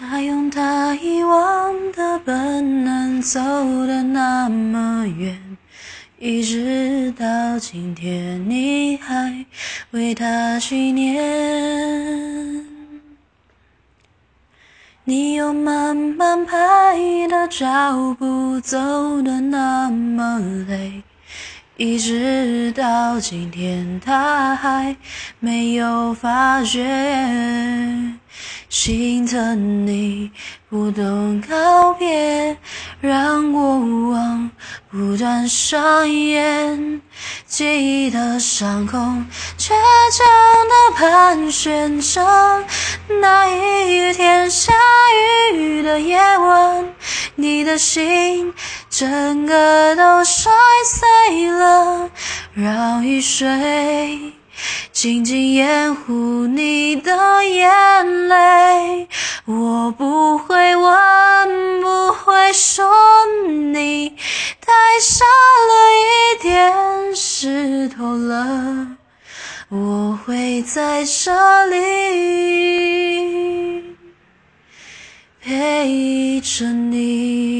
他用他遗忘的本能走的那么远，一直到今天，你还为他纪念。你用慢慢拍的脚步走的那么累。一直到今天，他还没有发觉，心疼你不懂告别，让过往不断上演，记忆的伤口倔强的盘旋着。那一天下雨的夜晚，你的心。整个都摔碎了，让雨水静静掩护你的眼泪。我不会问，不会说，你太傻了一点，湿透了，我会在这里陪着你。